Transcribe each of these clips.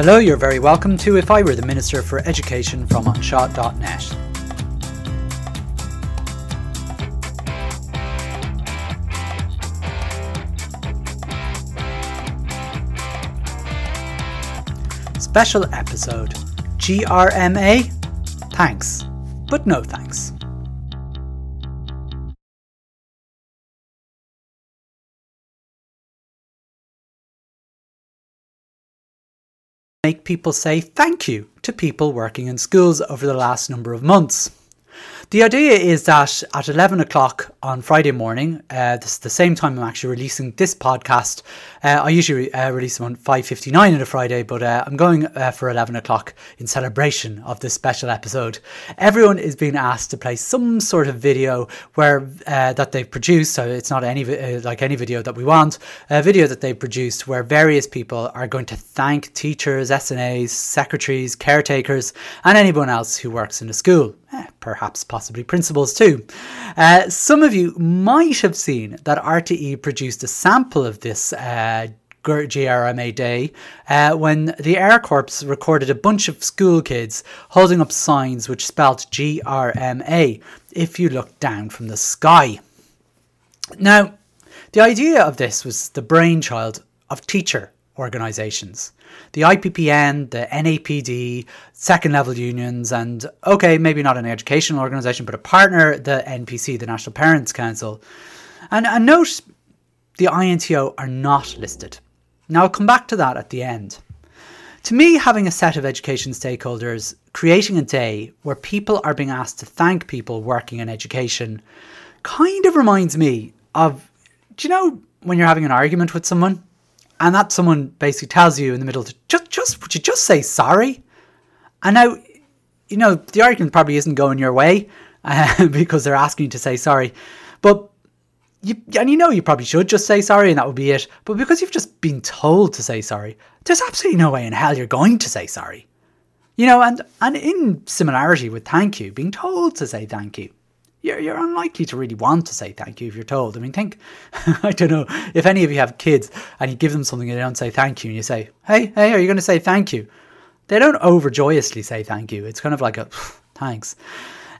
Hello, you're very welcome to If I Were the Minister for Education from Anseo.net. Special episode GRMA? Thanks, but no thanks. Make people say thank you to people working in schools over the last number of months. The idea is that at 11 o'clock on Friday morning, uh, this is the same time I'm actually releasing this podcast. Uh, I usually uh, release them on 5.59 on a Friday, but uh, I'm going uh, for 11 o'clock in celebration of this special episode. Everyone is being asked to play some sort of video where uh, that they've produced, so it's not any like any video that we want, a video that they've produced where various people are going to thank teachers, SNAs, secretaries, caretakers, and anyone else who works in a school eh, perhaps possibly principals too. Uh, some of you might have seen that RTE produced a sample of this. Uh, GRMA Day uh, when the Air Corps recorded a bunch of school kids holding up signs which spelt GRMA if you look down from the sky. Now, the idea of this was the brainchild of teacher organisations. The IPPN, the NAPD, second level unions, and okay, maybe not an educational organisation, but a partner, the NPC, the National Parents Council. And, and note the INTO are not listed. Now I'll come back to that at the end. To me, having a set of education stakeholders, creating a day where people are being asked to thank people working in education, kind of reminds me of do you know when you're having an argument with someone and that someone basically tells you in the middle to just just would you just say sorry? And now you know the argument probably isn't going your way uh, because they're asking you to say sorry. But you and you know you probably should just say sorry and that would be it. But because you've just been told to say sorry there's absolutely no way in hell you're going to say sorry. You know and and in similarity with thank you being told to say thank you you're, you're unlikely to really want to say thank you if you're told. I mean, think, I don't know, if any of you have kids and you give them something and they don't say thank you and you say, hey, hey, are you going to say thank you? They don't overjoyously say thank you. It's kind of like a thanks.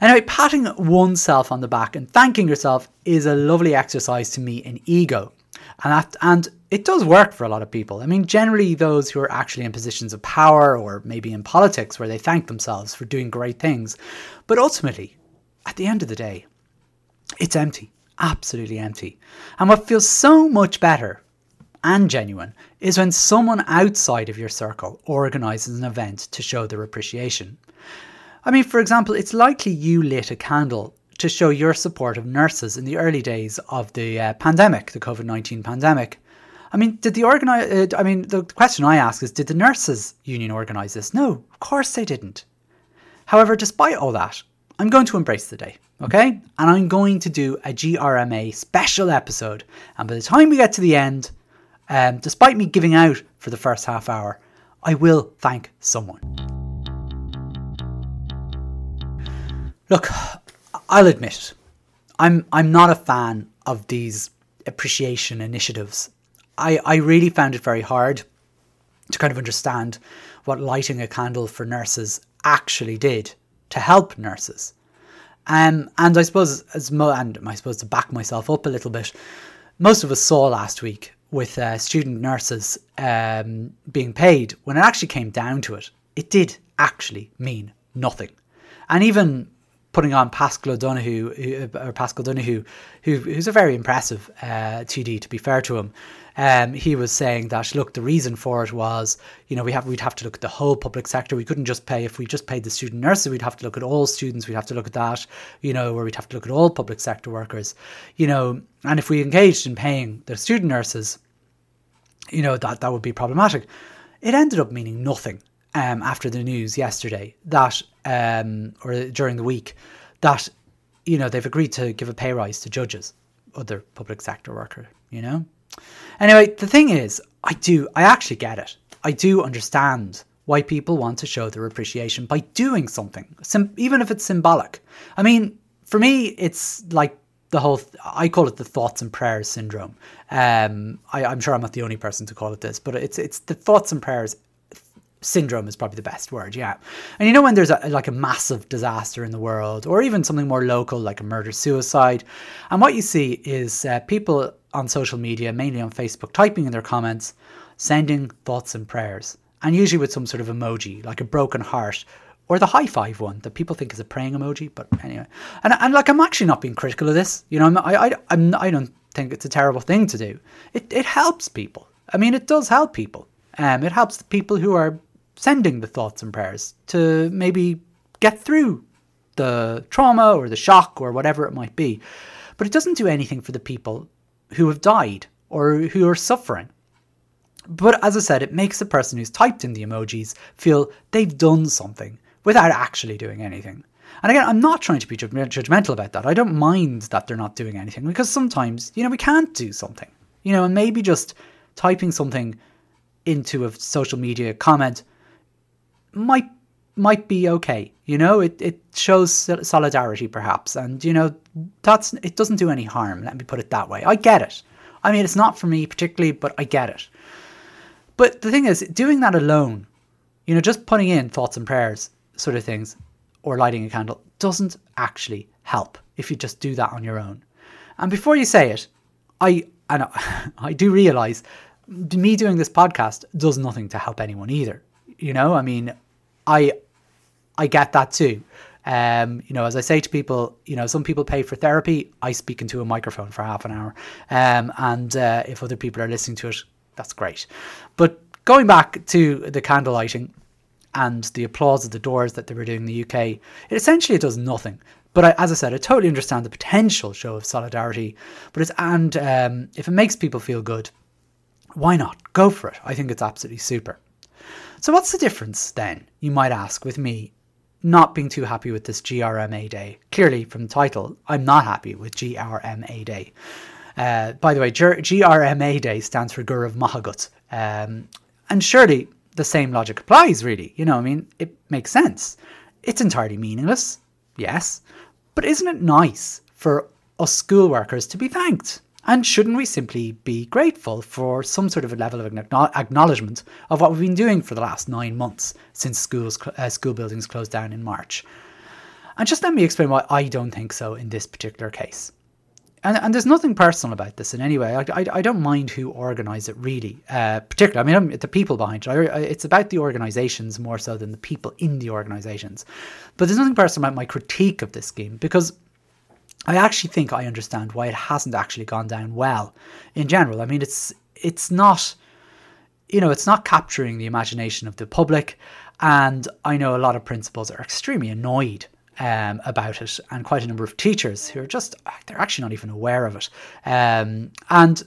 Anyway, patting oneself on the back and thanking yourself is a lovely exercise to me in ego. And that, and it does work for a lot of people. I mean, generally those who are actually in positions of power or maybe in politics where they thank themselves for doing great things. But ultimately, at the end of the day, it's empty, absolutely empty. And what feels so much better and genuine is when someone outside of your circle organises an event to show their appreciation. I mean, for example, it's likely you lit a candle to show your support of nurses in the early days of the uh, pandemic, the COVID 19 pandemic. I mean, did the organize? Uh, I mean, the question I ask is, did the nurses union organise this? No, of course they didn't. However, despite all that, I'm going to embrace the day, okay? And I'm going to do a GRMA special episode. And by the time we get to the end, um, despite me giving out for the first half hour, I will thank someone. Look, I'll admit it. I'm I'm not a fan of these appreciation initiatives. I, I really found it very hard to kind of understand what lighting a candle for nurses actually did to help nurses. Um, and I suppose, as mo- and I suppose to back myself up a little bit, most of us saw last week with uh, student nurses um, being paid when it actually came down to it, it did actually mean nothing. And even putting on Paschal O'Donoghue, or Paschal Donohoe, who, who's a very impressive uh, TD, to be fair to him, um, he was saying that look, the reason for it was, you know, we have we'd have to look at the whole public sector. We couldn't just pay if we just paid the student nurses. We'd have to look at all students. We'd have to look at that, you know, where we'd have to look at all public sector workers, you know, and if we engaged in paying the student nurses, you know, that that would be problematic. It ended up meaning nothing um, after the news yesterday that, um, or during the week, that you know they've agreed to give a pay rise to judges, other public sector worker. You know, Anyway, the thing is, I do, I actually get it. I do understand why people want to show their appreciation by doing something, sim- even if it's symbolic. I mean, for me, it's like the whole, th- I call it the thoughts and prayers syndrome. Um, I, I'm sure I'm not the only person to call it this, but it's, it's the thoughts and prayers syndrome is probably the best word yeah. And you know when there's a, like a massive disaster in the world or even something more local like a murder suicide and what you see is uh, people on social media mainly on facebook typing in their comments sending thoughts and prayers and usually with some sort of emoji like a broken heart or the high five one that people think is a praying emoji but anyway. And, and like i'm actually not being critical of this you know I'm, I, I, I'm, i don't think it's a terrible thing to do. It, it helps people. I mean it does help people. Um, it helps the people who are sending the thoughts and prayers to maybe get through the trauma or the shock or whatever it might be. But it doesn't do anything for the people who have died or who are suffering. But as I said, it makes the person who's typed in the emojis feel they've done something without actually doing anything. And again, I'm not trying to be judgmental about that. I don't mind that they're not doing anything because sometimes, you know, we can't do something. You know, and maybe just typing something into a social media comment might might be okay. You know, it, it shows solidarity perhaps, and you know that's it doesn't do any harm. Let me put it that way. I get it. I mean, it's not for me particularly, but I get it. But the thing is, doing that alone, you know, just putting in thoughts and prayers, sort of things, or lighting a candle, doesn't actually help if you just do that on your own. And before you say it, I and I do realize me doing this podcast does nothing to help anyone either. You know, I mean, I I get that too. Um, you know, as I say to people, you know, some people pay for therapy. I speak into a microphone for half an hour, um, and uh, if other people are listening to it, that's great. But going back to the candle lighting and the applause at the doors that they were doing in the UK, it essentially does nothing. But I, as I said, I totally understand the potential show of solidarity. But it's and um, if it makes people feel good, why not go for it? I think it's absolutely super. So, what's the difference then, you might ask, with me not being too happy with this GRMA Day? Clearly, from the title, I'm not happy with GRMA Day. Uh, by the way, GRMA Day stands for Go raibh maith agat. Um, and surely the same logic applies, really. You know, I mean, it makes sense. It's entirely meaningless, yes, but isn't it nice for us school workers to be thanked? And shouldn't we simply be grateful for some sort of a level of acknowledgement of what we've been doing for the last nine months since schools, uh, school buildings closed down in March? And just let me explain why I don't think so in this particular case. And, and there's nothing personal about this in any way. I, I, I don't mind who organise it really, uh, particularly. I mean, the people behind it. I, it's about the organisations more so than the people in the organisations. But there's nothing personal about my critique of this scheme because I actually think I understand why it hasn't actually gone down well in general. I mean, it's it's not, you know, it's not capturing the imagination of the public, and I know a lot of principals are extremely annoyed um, about it, and quite a number of teachers who are just they're actually not even aware of it, um, and.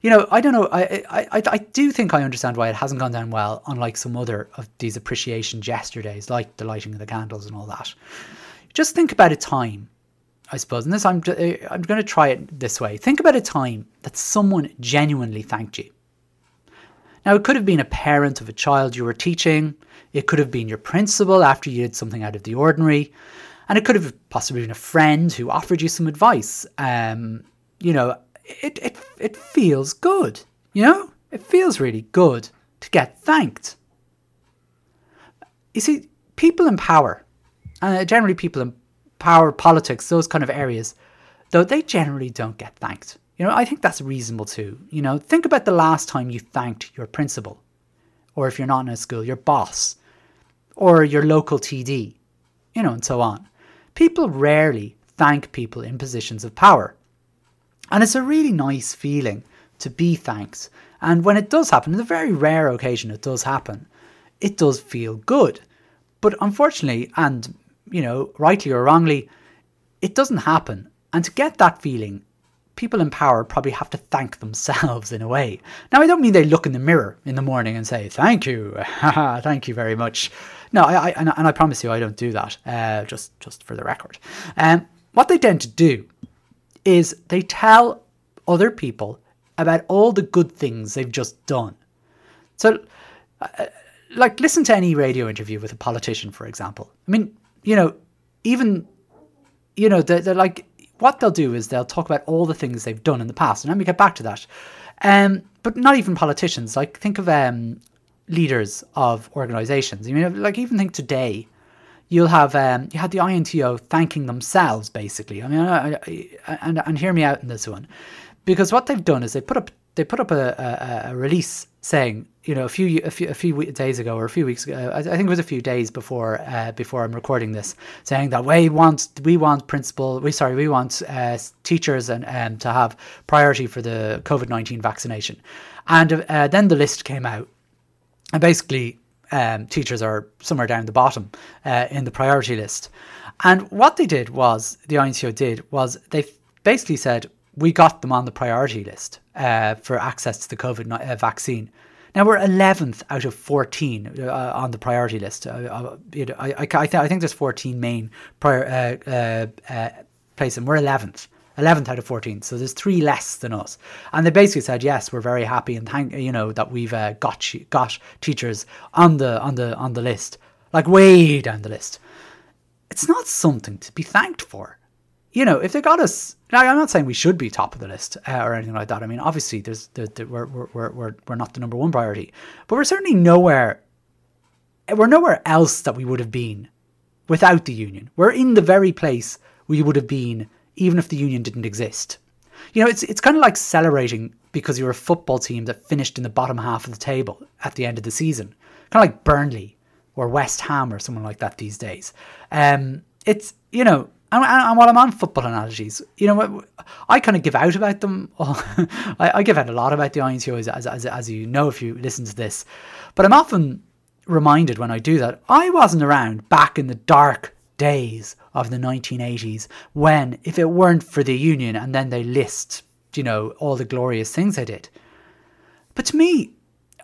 You know, I don't know. I, I I do think I understand why it hasn't gone down well, unlike some other of these appreciation gesture days, like the lighting of the candles and all that. Just think about a time I suppose. And this, I'm, uh, I'm going to try it this way. Think about a time that someone genuinely thanked you. Now, it could have been a parent of a child you were teaching. It could have been your principal after you did something out of the ordinary. And it could have possibly been a friend who offered you some advice. Um, you know, it, it, it feels good. You know, it feels really good to get thanked. You see, people in power, uh, generally people in power, politics, those kind of areas, though they generally don't get thanked. You know, I think that's reasonable too. You know, think about the last time you thanked your principal, or if you're not in a school, your boss, or your local TD, you know, and so on. People rarely thank people in positions of power. And it's a really nice feeling to be thanked. And when it does happen, on a very rare occasion it does happen, it does feel good. But unfortunately, and you know, rightly or wrongly, it doesn't happen. And to get that feeling, people in power probably have to thank themselves in a way. Now, I don't mean they look in the mirror in the morning and say, thank you, thank you very much. No, I, I, and I promise you I don't do that, uh, just, just for the record. Um, what they tend to do is they tell other people about all the good things they've just done. So, uh, like, listen to any radio interview with a politician, for example. I mean, you know, even, you know, they're, they're like, what they'll do is they'll talk about all the things they've done in the past. And let me get back to that. Um, but not even politicians. Like, think of um, leaders of organisations. I mean, like even think today, you'll have um, you had the INTO thanking themselves basically. I mean, I, I, and and hear me out in this one, because what they've done is they put up they put up a, a, a release saying you know a few a few a few days ago or a few weeks ago I, think it was a few days before uh, before I'm recording this saying that we want we want principal we sorry we want uh, teachers and um, to have priority for the COVID nineteen vaccination, and uh, then the list came out, and basically um, teachers are somewhere down the bottom uh, in the priority list, and what they did was the INTO did was they basically said we got them on the priority list uh, for access to the COVID uh, vaccine. Now we're 11th out of 14 uh, on the priority list. Uh, uh you know, I, I, th- I, think there's 14 main prior, uh, places, and we're 11th. 11th out of 14 so there's three less than us and they basically said yes we're very happy and thank you know that we've got got teachers on the on the on the list like way down the list it's not something to be thanked for you know, if they got us, now I'm not saying we should be top of the list uh, or anything like that. I mean, obviously, there's, there, there, we're, we're, we're, we're not the number one priority, but we're certainly nowhere, we're nowhere else that we would have been without the union. We're in the very place we would have been even if the union didn't exist. You know, it's it's kind of like celebrating because you're a football team that finished in the bottom half of the table at the end of the season, kind of like Burnley or West Ham or someone like that these days. Um, it's you know and, and, while I'm on football analogies, you know, I kind of give out about them. I, I, give out a lot about the INTO, as, as, as, you know if you listen to this. But I'm often reminded when I do that, I wasn't around back in the dark days of the 1980s when, if it weren't for the union and then they list, you know, all the glorious things they did. But to me,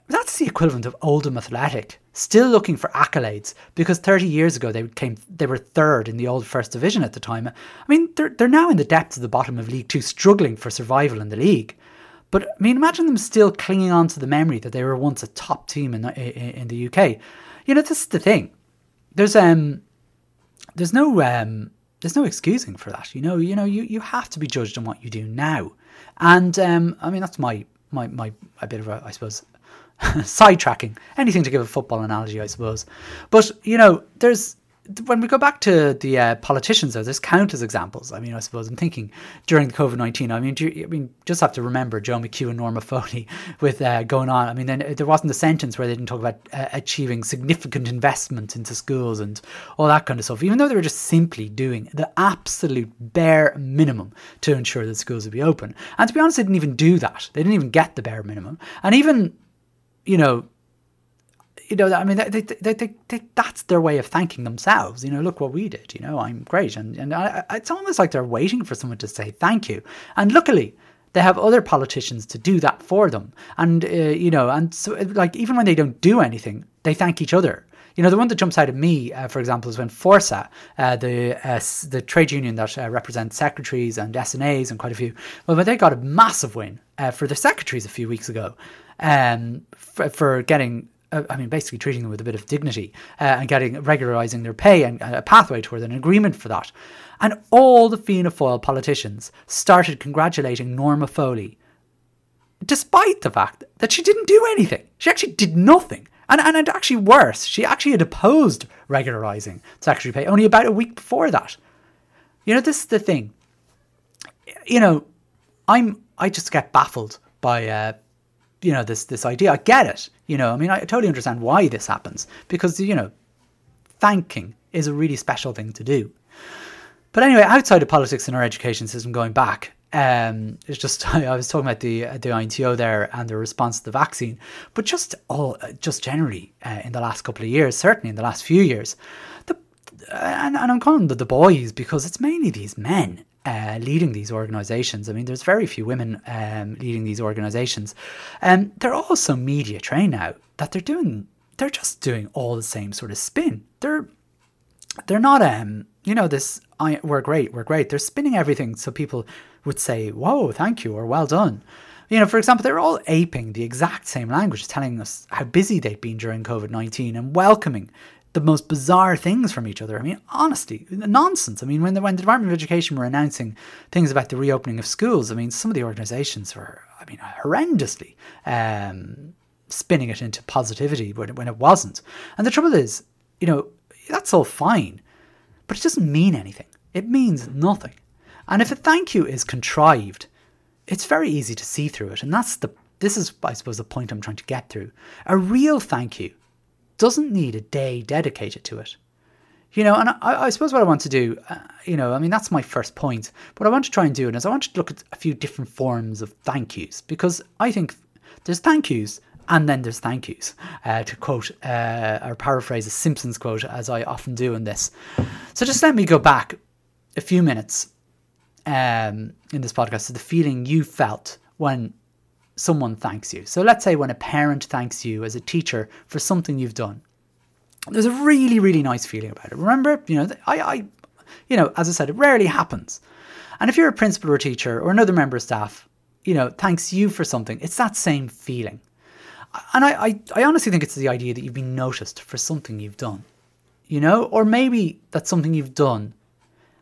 that's the equivalent of Oldham Athletic still looking for accolades because 30 years ago they came they were third in the old first division at the time. I mean they're they're now in the depths of the bottom of League 2 struggling for survival in the league. But I mean imagine them still clinging on to the memory that they were once a top team in the, in the UK. You know this is the thing. There's um there's no um there's no excusing for that. You know, you know, you, you have to be judged on what you do now. And um, I mean that's my my my a bit of a I suppose sidetracking. Anything to give a football analogy, I suppose. But you know, there's when we go back to the uh, politicians, though, there's countless examples. I mean, I suppose I'm thinking during the COVID nineteen. I mean, you, I mean, just have to remember Joe McHugh and Norma Foley with uh, going on. I mean, then there wasn't a sentence where they didn't talk about uh, achieving significant investment into schools and all that kind of stuff. Even though they were just simply doing the absolute bare minimum to ensure that schools would be open. And to be honest, they didn't even do that. They didn't even get the bare minimum. And even you know, you know, I mean, they, they, they, they, that's their way of thanking themselves. You know, look what we did. You know, I'm great, and and I, it's almost like they're waiting for someone to say thank you. And luckily, they have other politicians to do that for them. And uh, you know, and so like even when they don't do anything, they thank each other. You know, the one that jumps out at me, uh, for example, is when Forsa, uh, the uh, the trade union that uh, represents secretaries and SNAs and quite a few, well, they got a massive win uh, for the secretaries a few weeks ago um, for, for getting uh, I mean, basically treating them with a bit of dignity uh, and getting regularising their pay and a pathway towards an agreement for that. And all the Fianna Fáil politicians started congratulating Norma Foley, despite the fact that she didn't do anything. She actually did nothing. And, and, and actually worse, she actually had opposed regularising secretary pay only about a week before that. You know, this is the thing. You know, I'm I just get baffled by uh, you know this this idea. I get it. You know, I mean, I totally understand why this happens because you know, thanking is a really special thing to do. But anyway, outside of politics and our education system, going back, um, it's just I was talking about the the INTO there and the response to the vaccine, but just all just generally uh, in the last couple of years, certainly in the last few years, the and, and I'm calling them the boys because it's mainly these men uh, leading these organizations. I mean, there's very few women um, leading these organizations. And um, they're also media trained now that they're doing, they're just doing all the same sort of spin. They're, they're not, um, you know, this, I, we're great, we're great. They're spinning everything so people would say, whoa, thank you, or well done. You know, for example, they're all aping the exact same language, telling us how busy they've been during COVID 19 and welcoming the most bizarre things from each other. I mean, honestly, nonsense. I mean, when the, when the Department of Education were announcing things about the reopening of schools, I mean, some of the organisations were, I mean, horrendously, um, spinning it into positivity when, when it wasn't. And the trouble is, you know, that's all fine, but it doesn't mean anything. It means nothing. And if a thank you is contrived, it's very easy to see through it. And that's the this is, I suppose, the point I'm trying to get through. A real thank you doesn't need a day dedicated to it. You know, and I, I suppose what I want to do, uh, you know, I mean, that's my first point. What I want to try and do is I want to look at a few different forms of thank yous because I think there's thank yous and then there's thank yous, uh, to quote uh, or paraphrase a Simpsons quote, as I often do in this. So just let me go back a few minutes um, in this podcast to the feeling you felt when someone thanks you. So let's say when a parent thanks you as a teacher for something you've done. There's a really, really nice feeling about it. Remember, you know, I, I, you know, as I said, it rarely happens. And if you're a principal or a teacher or another member of staff, you know, thanks you for something, it's that same feeling. And I, I, I honestly think it's the idea that you've been noticed for something you've done, you know, or maybe that something you've done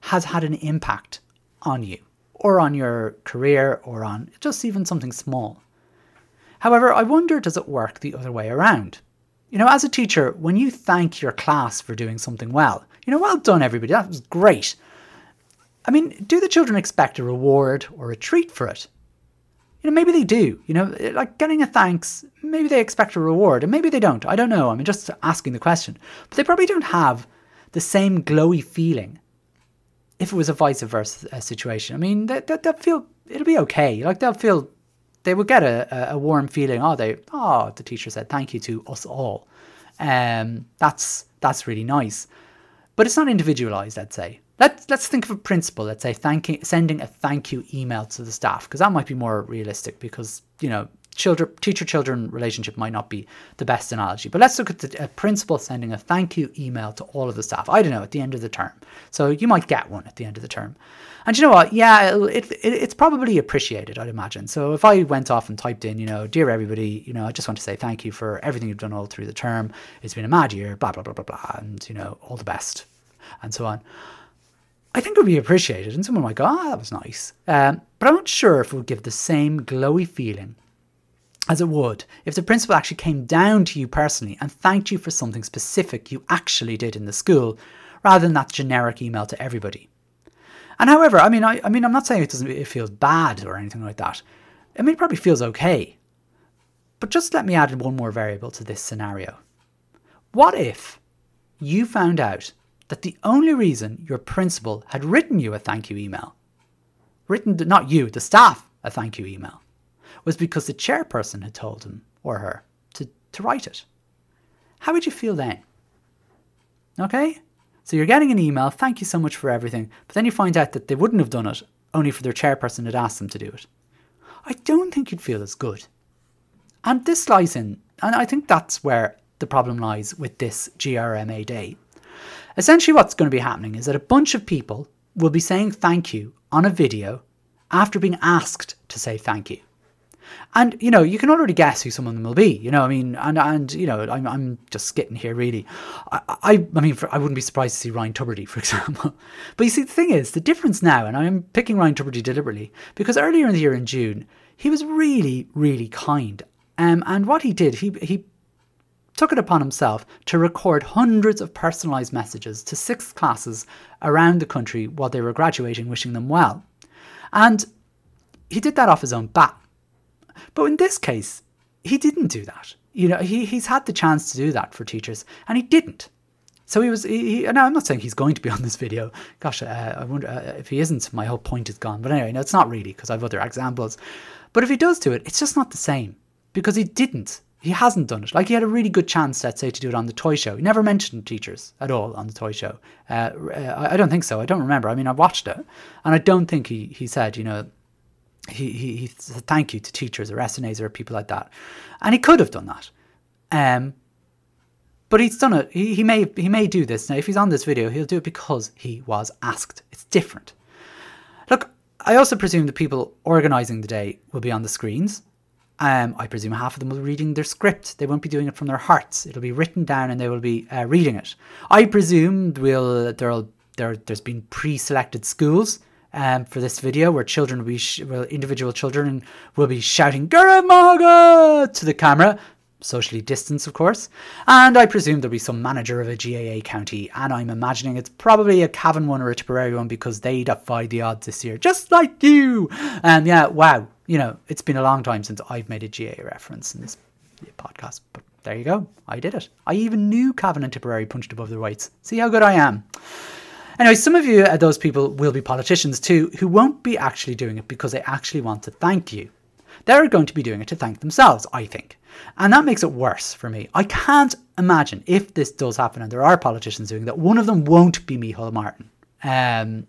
has had an impact on you or on your career or on just even something small. However, I wonder does it work the other way around? You know, as a teacher, when you thank your class for doing something well, you know, well done, everybody, that was great. I mean, do the children expect a reward or a treat for it? You know, maybe they do. You know, like getting a thanks, maybe they expect a reward, and maybe they don't. I don't know. I mean, just asking the question. But they probably don't have the same glowy feeling if it was a vice versa situation. I mean, they, they, they'll feel, it'll be okay. Like, they'll feel, they will get a, a warm feeling. Oh, they, oh, the teacher said thank you to us all. Um, that's, that's really nice. But it's not individualized, I'd say. Let's let's think of a principal. Let's say thanking, sending a thank you email to the staff because that might be more realistic because you know children teacher children relationship might not be the best analogy. But let's look at the principal sending a thank you email to all of the staff. I don't know at the end of the term, so you might get one at the end of the term. And you know what? Yeah, it, it, it's probably appreciated, I'd imagine. So if I went off and typed in, you know, dear everybody, you know, I just want to say thank you for everything you've done all through the term. It's been a mad year, blah blah blah blah blah, and you know, all the best, and so on. I think it would be appreciated, and someone might go, "Ah, oh, that was nice," um, but I'm not sure if it would give the same glowy feeling as it would if the principal actually came down to you personally and thanked you for something specific you actually did in the school, rather than that generic email to everybody. And however, I mean, I, I mean, I'm not saying it doesn't, it feels bad or anything like that. I mean, it probably feels okay. But just let me add one more variable to this scenario. What if you found out that the only reason your principal had written you a thank you email, written, not you, the staff, a thank you email, was because the chairperson had told him or her to, to write it. How would you feel then? Okay? So you're getting an email, thank you so much for everything, but then you find out that they wouldn't have done it, only for their chairperson had asked them to do it. I don't think you'd feel as good. And this lies in, and I think that's where the problem lies with this GRMA day. Essentially, what's going to be happening is that a bunch of people will be saying thank you on a video after being asked to say thank you. And you know, you can already guess who some of them will be. You know, I mean, and and you know, I'm I'm just skitting here, really. I I, I mean, for, I wouldn't be surprised to see Ryan Tubridy, for example. but you see, the thing is, the difference now, and I'm picking Ryan Tubridy deliberately because earlier in the year in June, he was really, really kind. Um, and what he did, he he took it upon himself to record hundreds of personalised messages to sixth classes around the country while they were graduating, wishing them well. And he did that off his own bat. But in this case, he didn't do that. You know, he, he's had the chance to do that for teachers, and he didn't. So he was. He, he, now I'm not saying he's going to be on this video. Gosh, uh, I wonder uh, if he isn't. My whole point is gone. But anyway, no, it's not really because I have other examples. But if he does do it, it's just not the same because he didn't he hasn't done it. Like he had a really good chance, let's say, to do it on the toy show. He never mentioned teachers at all on the toy show. Uh, uh I don't think so. I don't remember. I mean, I watched it, and I don't think he he said, you know, he he, he said thank you to teachers or SNAs or people like that, and he could have done that. Um, but he's done it. He, he may he may do this now. If he's on this video, he'll do it because he was asked. It's different. Look, I also presume the people organising the day will be on the screens um, I presume half of them will be reading their script. They won't be doing it from their hearts. It'll be written down and they will be uh, reading it. I presume will there'll there there's been pre-selected schools um, for this video where children will be sh- well, individual children will be shouting Go raibh maith agat to the camera. socially distanced, of course. And I presume there'll be some manager of a GAA county, and I'm imagining it's probably a Cavan one or a Tipperary one because they defied the odds this year, just like you. And yeah, wow, you know, it's been a long time since I've made a GAA reference in this podcast, but there you go. I did it. I even knew Cavan and Tipperary punched above their weights. See how good I am. Anyway, some of you, those people, will be politicians too, who won't be actually doing it because they actually want to thank you. They're going to be doing it to thank themselves, I think. And that makes it worse for me. I can't imagine if this does happen and there are politicians doing that, one of them won't be Micheál Martin. Um,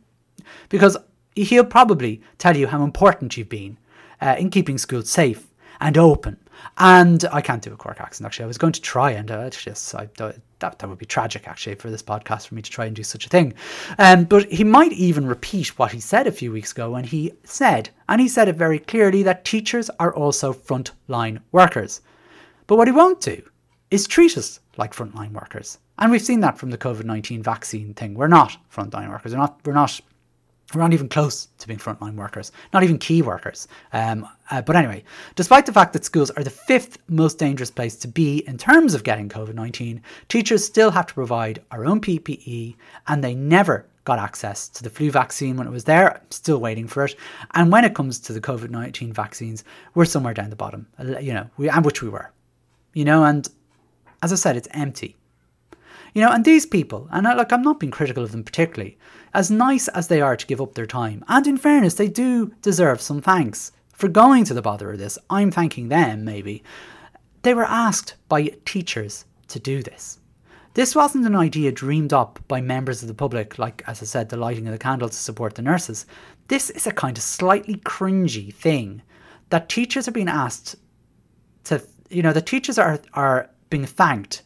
because he'll probably tell you how important you've been uh, in keeping schools safe and open and I can't do a Cork accent, actually. I was going to try, and uh, just, I, that, that would be tragic, actually, for this podcast for me to try and do such a thing. Um, but he might even repeat what he said a few weeks ago when he said, and he said it very clearly, that teachers are also frontline workers. But what he won't do is treat us like frontline workers. And we've seen that from the COVID 19 vaccine thing. We're not frontline workers. We're not, we're not we're not even close to being frontline workers, not even key workers. Um, uh, but anyway, despite the fact that schools are the fifth most dangerous place to be in terms of getting COVID 19, teachers still have to provide our own PPE and they never got access to the flu vaccine when it was there. I'm still waiting for it. And when it comes to the COVID 19 vaccines, we're somewhere down the bottom, you know, we, and which we were, you know, and as I said, it's empty. You know, and these people, and I, like I'm not being critical of them particularly, as nice as they are to give up their time, and in fairness, they do deserve some thanks for going to the bother of this. I'm thanking them, maybe. They were asked by teachers to do this. This wasn't an idea dreamed up by members of the public, like, as I said, the lighting of the candle to support the nurses. This is a kind of slightly cringy thing that teachers are being asked to, you know, the teachers are, are being thanked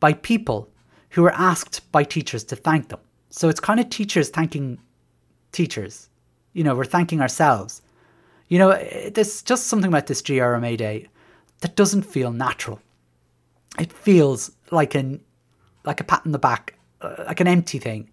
by people who are asked by teachers to thank them. So it's kind of teachers thanking teachers. You know, we're thanking ourselves. You know, there's just something about this GRMA day that doesn't feel natural. It feels like an like a pat in the back, uh, like an empty thing.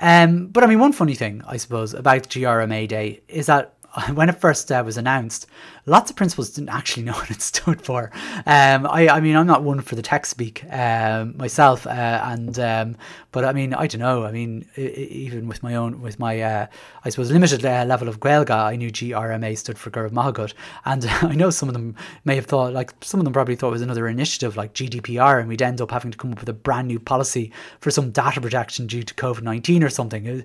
Um, but I mean, one funny thing I suppose about GRMA Day is that when it first uh, was announced, lots of principals didn't actually know what it stood for. Um, I, I mean, I'm not one for the tech speak um, myself, uh, and um, but I mean, I don't know. I mean, even with my own, with my, uh, I suppose, limited uh, level of Gaeilge, I knew GRMA stood for Go raibh maith agat, and I know some of them may have thought, like some of them probably thought it was another initiative like GDPR, and we'd end up having to come up with a brand new policy for some data protection due to COVID nineteen or something. Uh,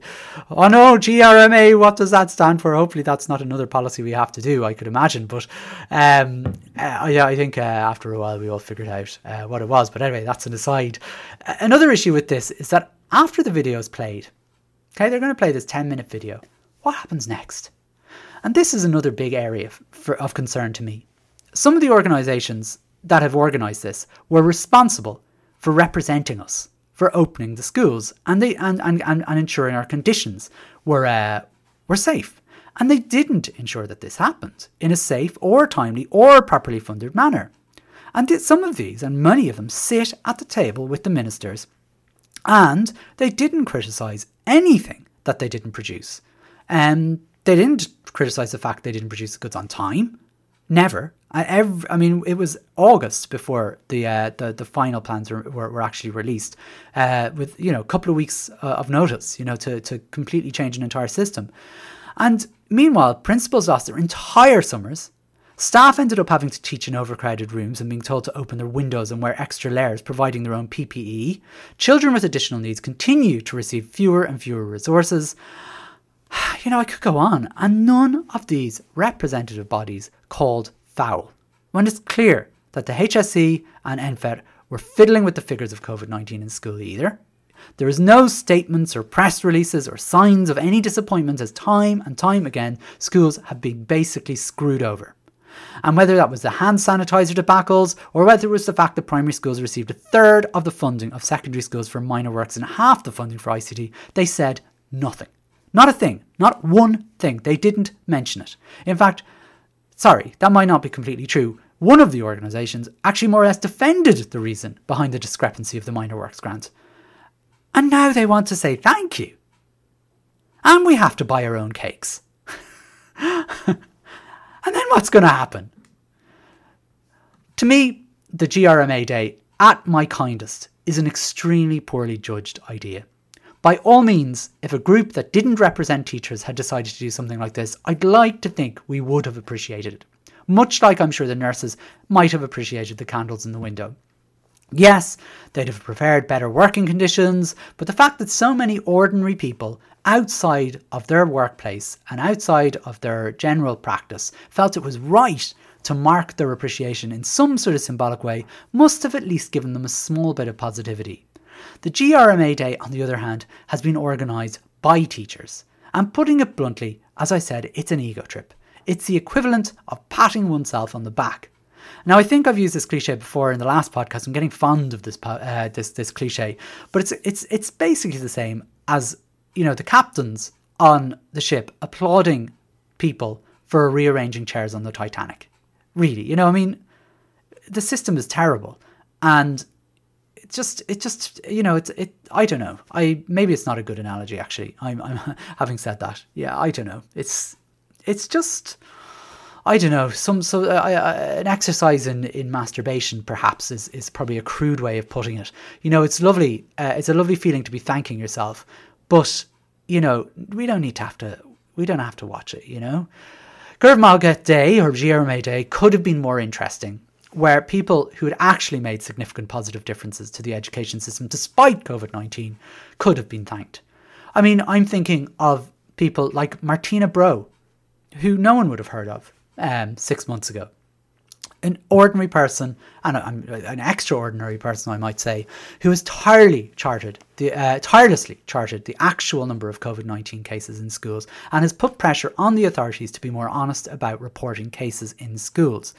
oh no, GRMA, what does that stand for? Hopefully, that's not another policy we have to do. I could imagine, but um, uh, yeah, I think uh, after a while we all figured out uh, what it was. But anyway, that's an aside. Another issue with this is that after the video is played, okay, they're going to play this 10 minute video. What happens next? And this is another big area for, of concern to me. Some of the organisations that have organised this were responsible for representing us, for opening the schools, and they and, and, and, and ensuring our conditions were uh, were safe. And they didn't ensure that this happened in a safe or timely or properly funded manner. And some of these, and many of them, sit at the table with the ministers, and they didn't criticise anything that they didn't produce. And um, they didn't criticise the fact they didn't produce the goods on time. Never. I, every, I mean, it was August before the uh, the, the final plans were, were, were actually released, uh, with you know a couple of weeks uh, of notice, you know, to to completely change an entire system. And meanwhile, principals lost their entire summers. Staff ended up having to teach in overcrowded rooms and being told to open their windows and wear extra layers, providing their own PPE. Children with additional needs continue to receive fewer and fewer resources. You know, I could go on, and none of these representative bodies called foul when it's clear that the HSE and NPHET were fiddling with the figures of COVID 19 in school either. There is no statements or press releases or signs of any disappointment as time and time again schools have been basically screwed over. And whether that was the hand sanitizer debacles or whether it was the fact that primary schools received a third of the funding of secondary schools for minor works and half the funding for ICT, they said nothing. Not a thing. Not one thing. They didn't mention it. In fact, sorry, that might not be completely true. One of the organisations actually more or less defended the reason behind the discrepancy of the minor works grant. And now they want to say thank you. And we have to buy our own cakes. and then what's going to happen? To me, the GRMA Day at my kindest is an extremely poorly judged idea. By all means, if a group that didn't represent teachers had decided to do something like this, I'd like to think we would have appreciated it. Much like I'm sure the nurses might have appreciated the candles in the window. Yes, they'd have preferred better working conditions, but the fact that so many ordinary people outside of their workplace and outside of their general practice felt it was right to mark their appreciation in some sort of symbolic way must have at least given them a small bit of positivity. The GRMA Day, on the other hand, has been organised by teachers. And putting it bluntly, as I said, it's an ego trip. It's the equivalent of patting oneself on the back. Now, I think I've used this cliche before in the last podcast. I'm getting fond of this uh, this this cliche, but it's it's it's basically the same as you know the captains on the ship applauding people for rearranging chairs on the Titanic. Really, you know, I mean, the system is terrible, and it just it just you know it's it I don't know. I maybe it's not a good analogy actually. I'm I'm having said that. Yeah, I don't know. It's it's just I don't know, some so uh, uh, an exercise in, in masturbation perhaps is, is probably a crude way of putting it. You know, it's lovely. Uh, it's a lovely feeling to be thanking yourself, but you know, we don't need to have to. We don't have to watch it. You know, Maith agat Day or GRMA Day could have been more interesting, where people who had actually made significant positive differences to the education system despite COVID nineteen could have been thanked. I mean, I'm thinking of people like Martina Bro, who no one would have heard of um, six months ago. An ordinary person, and an extraordinary person, I might say, who has charted the uh, tirelessly charted the actual number of COVID nineteen cases in schools, and has put pressure on the authorities to be more honest about reporting cases in schools.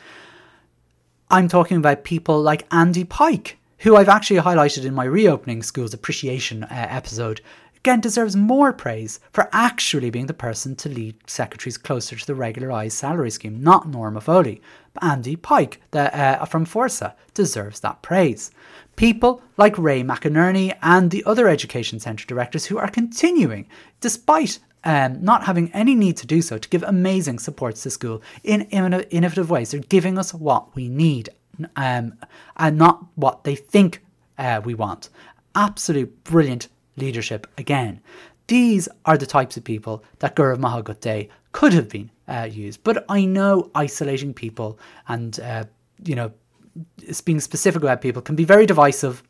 I'm talking about people like Andy Pike, who I've actually highlighted in my reopening schools appreciation uh, episode, again deserves more praise for actually being the person to lead secretaries closer to the regularised salary scheme, not Norma Foley. Andy Pike the, uh, from Forsa deserves that praise. People like Ray McInerney and the other education centre directors who are continuing, despite um, not having any need to do so, to give amazing supports to school in innovative ways. They're giving us what we need um, and not what they think uh, we want. Absolute brilliant leadership again. These are the types of people that Go raibh maith agat Day could have been uh, used. But I know isolating people and, uh, you know, being specific about people can be very divisive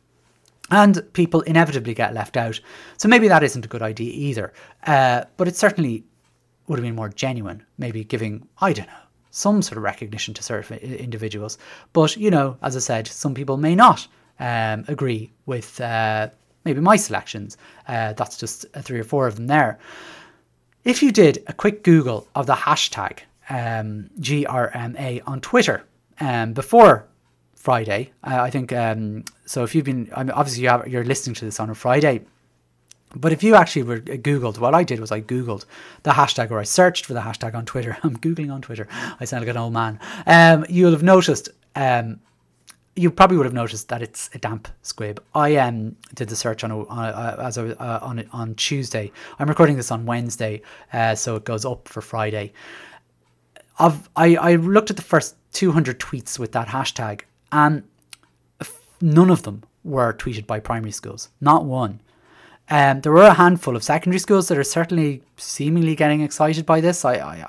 and people inevitably get left out. So maybe that isn't a good idea either. Uh, but it certainly would have been more genuine, maybe giving, I don't know, some sort of recognition to certain individuals. But, you know, as I said, some people may not um, agree with uh, maybe my selections. Uh, that's just three or four of them there. If you did a quick Google of the hashtag um, GRMA on Twitter um, before Friday, uh, I think um, so. If you've been, I mean, obviously you have, you're listening to this on a Friday, but if you actually were uh, Googled, what I did was I Googled the hashtag or I searched for the hashtag on Twitter. I'm Googling on Twitter. I sound like an old man. Um, you'll have noticed um, you probably would have noticed that it's a damp squib. I um, did the search on, uh, as a, uh, on on Tuesday. I'm recording this on Wednesday, uh, so it goes up for Friday. I've, I I looked at the first 200 tweets with that hashtag, and none of them were tweeted by primary schools. Not one. Um, there were a handful of secondary schools that are certainly seemingly getting excited by this. I, I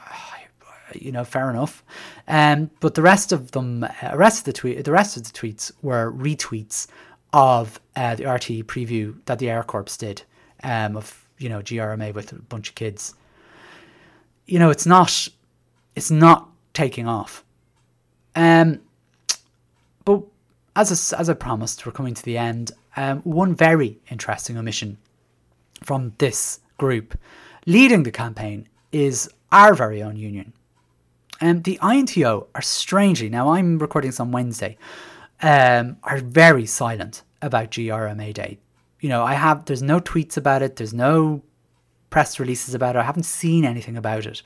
you know, fair enough. Um, but the rest of them, uh, rest of the tweet, the rest of the tweets were retweets of uh, the RTE preview that the Air Corps did um, of you know GRMA with a bunch of kids. You know, it's not, it's not taking off. Um, but as I, as I promised, we're coming to the end. Um, one very interesting omission from this group leading the campaign is our very own union, um, the INTO are strangely, now I'm recording this on Wednesday, um, are very silent about GRMA Day. You know, I have, there's no tweets about it, there's no press releases about it, I haven't seen anything about it.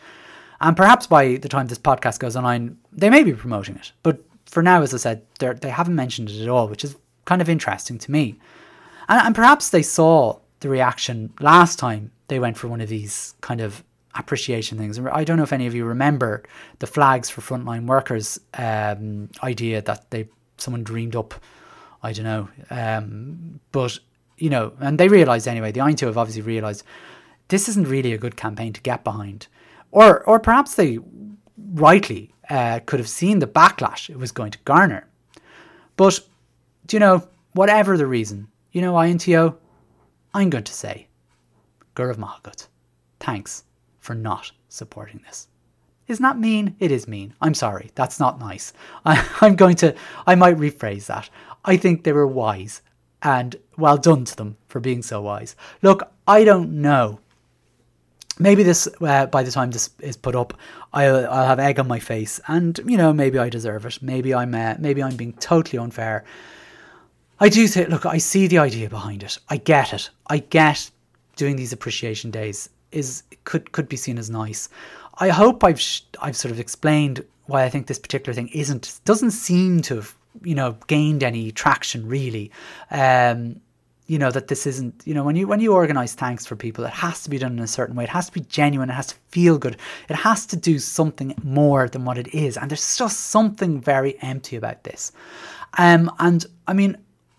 And perhaps by the time this podcast goes online, they may be promoting it. But for now, as I said, they haven't mentioned it at all, which is kind of interesting to me. And, and perhaps they saw the reaction last time they went for one of these kind of appreciation things. I don't know if any of you remember the flags for frontline workers um, idea that they someone dreamed up. I don't know. Um, but you know, and they realised anyway. The INTO have obviously realised this isn't really a good campaign to get behind, or or perhaps they rightly uh, could have seen the backlash it was going to garner. But do you know, whatever the reason, you know, INTO, I'm going to say, Go raibh maith agat, thanks for not supporting this. Isn't that mean? It is mean. I'm sorry. That's not nice. I, I'm going to, I might rephrase that. I think they were wise and well done to them for being so wise. Look, I don't know. Maybe this, uh, by the time this is put up, I'll, I'll have egg on my face, and you know, maybe I deserve it. Maybe I'm, uh, maybe I'm being totally unfair. I do think. Look, I see the idea behind it. I get it. I get doing these appreciation days is could could be seen as nice. I hope I've sh- I've sort of explained why I think this particular thing isn't doesn't seem to have you know gained any traction really. Um, you know that this isn't you know when you when you organize thanks for people it has to be done in a certain way. It has to be genuine. It has to feel good. It has to do something more than what it is. And there's just something very empty about this. Um and i mean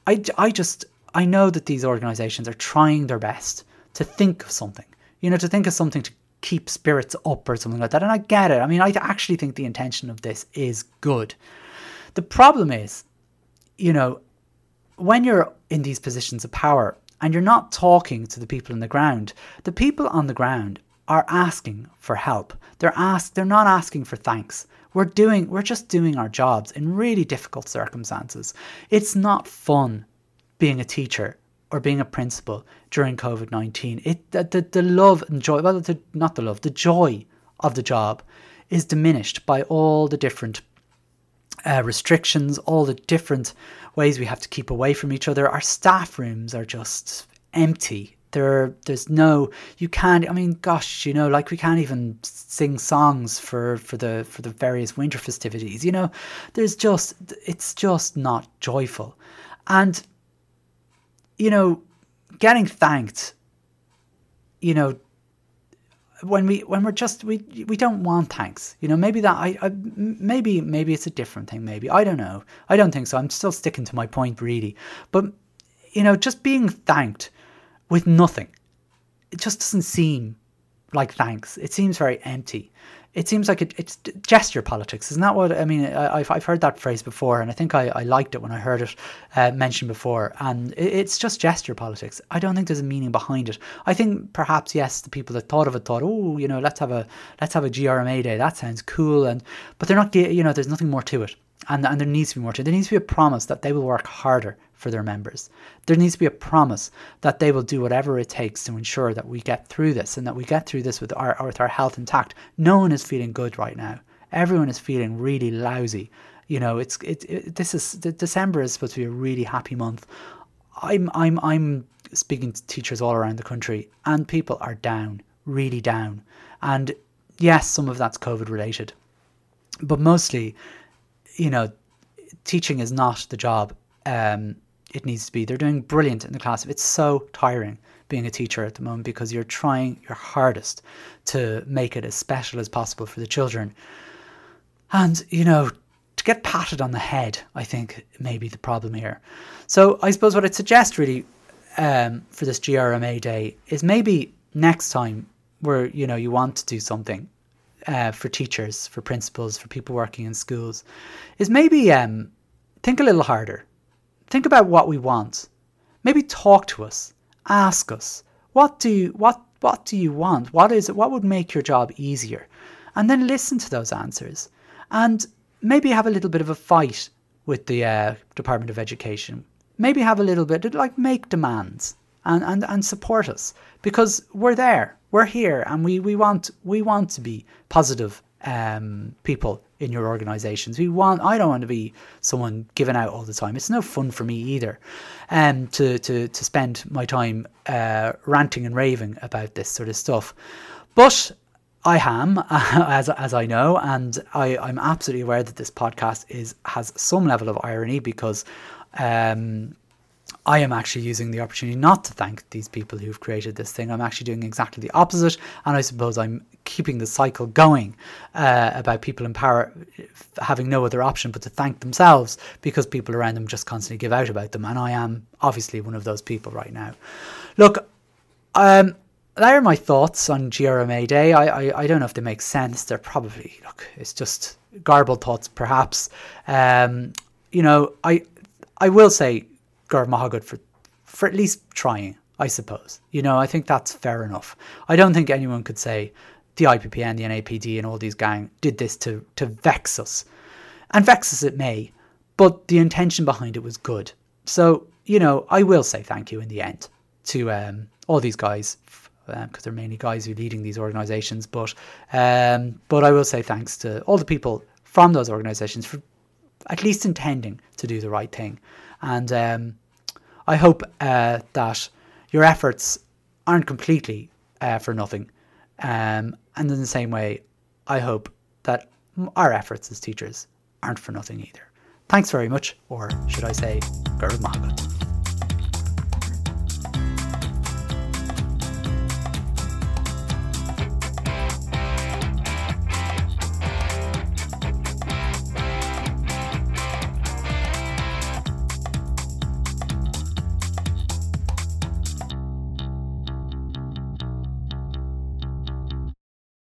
i i just i know that these organizations are trying their best to think of something you know to think of something to keep spirits up or something like that and i get it i mean i actually think the intention of this is good the problem is you know when you're in these positions of power and you're not talking to the people on the ground, the people on the ground are asking for help. They're ask they're not asking for thanks. We're doing we're just doing our jobs in really difficult circumstances. It's not fun being a teacher or being a principal during COVID nineteen. It the, the, the love and joy well the, not the love, the joy of the job is diminished by all the different uh, restrictions, all the different ways we have to keep away from each other. Our staff rooms are just empty. There, there's no. You can't. I mean, gosh, you know, like we can't even sing songs for for the for the various winter festivities. You know, there's just it's just not joyful, and you know, getting thanked. You know, when we when we're just we we don't want thanks you know maybe that I, I, maybe maybe it's a different thing maybe i don't know i don't think so i'm still sticking to my point really but you know just being thanked with nothing it just doesn't seem like thanks it seems very empty it seems like it, it's gesture politics. Isn't that what I mean? I, have I've heard that phrase before, and I think I, I liked it when I heard it uh, mentioned before. And it, it's just gesture politics. I don't think there's a meaning behind it. I think perhaps yes, the people that thought of it thought, oh, you know, let's have a let's have a GRMA day. That sounds cool, and but they're not. You know, there's nothing more to it and, and there needs to be more to it. There needs to be a promise that they will work harder for their members. There needs to be a promise that they will do whatever it takes to ensure that we get through this and that we get through this with our with our health intact. No one is feeling good right now. Everyone is feeling really lousy. You know, it's it, it this is December is supposed to be a really happy month. I'm I'm I'm speaking to teachers all around the country and people are down, really down. And yes, some of that's COVID related. But mostly you know, teaching is not the job um, it needs to be. They're doing brilliant in the class. It's so tiring being a teacher at the moment because you're trying your hardest to make it as special as possible for the children. And, you know, to get patted on the head, I think, may be the problem here. So I suppose what I'd suggest really um, for this GRMA day is maybe next time where, you know, you want to do something uh, for teachers, for principals, for people working in schools, is maybe um, think a little harder. Think about what we want. Maybe talk to us. Ask us. What do you, what what do you want? What is it? What would make your job easier? And then listen to those answers. And maybe have a little bit of a fight with the uh, Department of Education. Maybe have a little bit like make demands and, and, and support us because we're there we're here and we, we want we want to be positive um, people in your organizations. We want I don't want to be someone giving out all the time. It's no fun for me either. Um to to to spend my time uh, ranting and raving about this sort of stuff. But I am, as, as I know, and I, I'm absolutely aware that this podcast is has some level of irony because um, I am actually using the opportunity not to thank these people who've created this thing. I'm actually doing exactly the opposite, and I suppose I'm keeping the cycle going uh, about people in power having no other option but to thank themselves because people around them just constantly give out about them, and I am obviously one of those people right now. Look, um, there are my thoughts on GRMA Day. I, I, I don't know if they make sense. They're probably look. It's just garbled thoughts, perhaps. Um, you know, I I will say Go raibh maith agat for for at least trying, I suppose. You know, I think that's fair enough. I don't think anyone could say the IPPN, the NAPD, and all these gang did this to to vex us, and vex us it may, but the intention behind it was good. So you know, I will say thank you in the end to um, all these guys because um, they're mainly guys who are leading these organisations. But um, but I will say thanks to all the people from those organisations for at least intending to do the right thing, and um, I hope uh, that your efforts aren't completely uh, for nothing. Um, and in the same way, I hope that our efforts as teachers aren't for nothing either. Thanks very much, or should I say, Go raibh maith agat.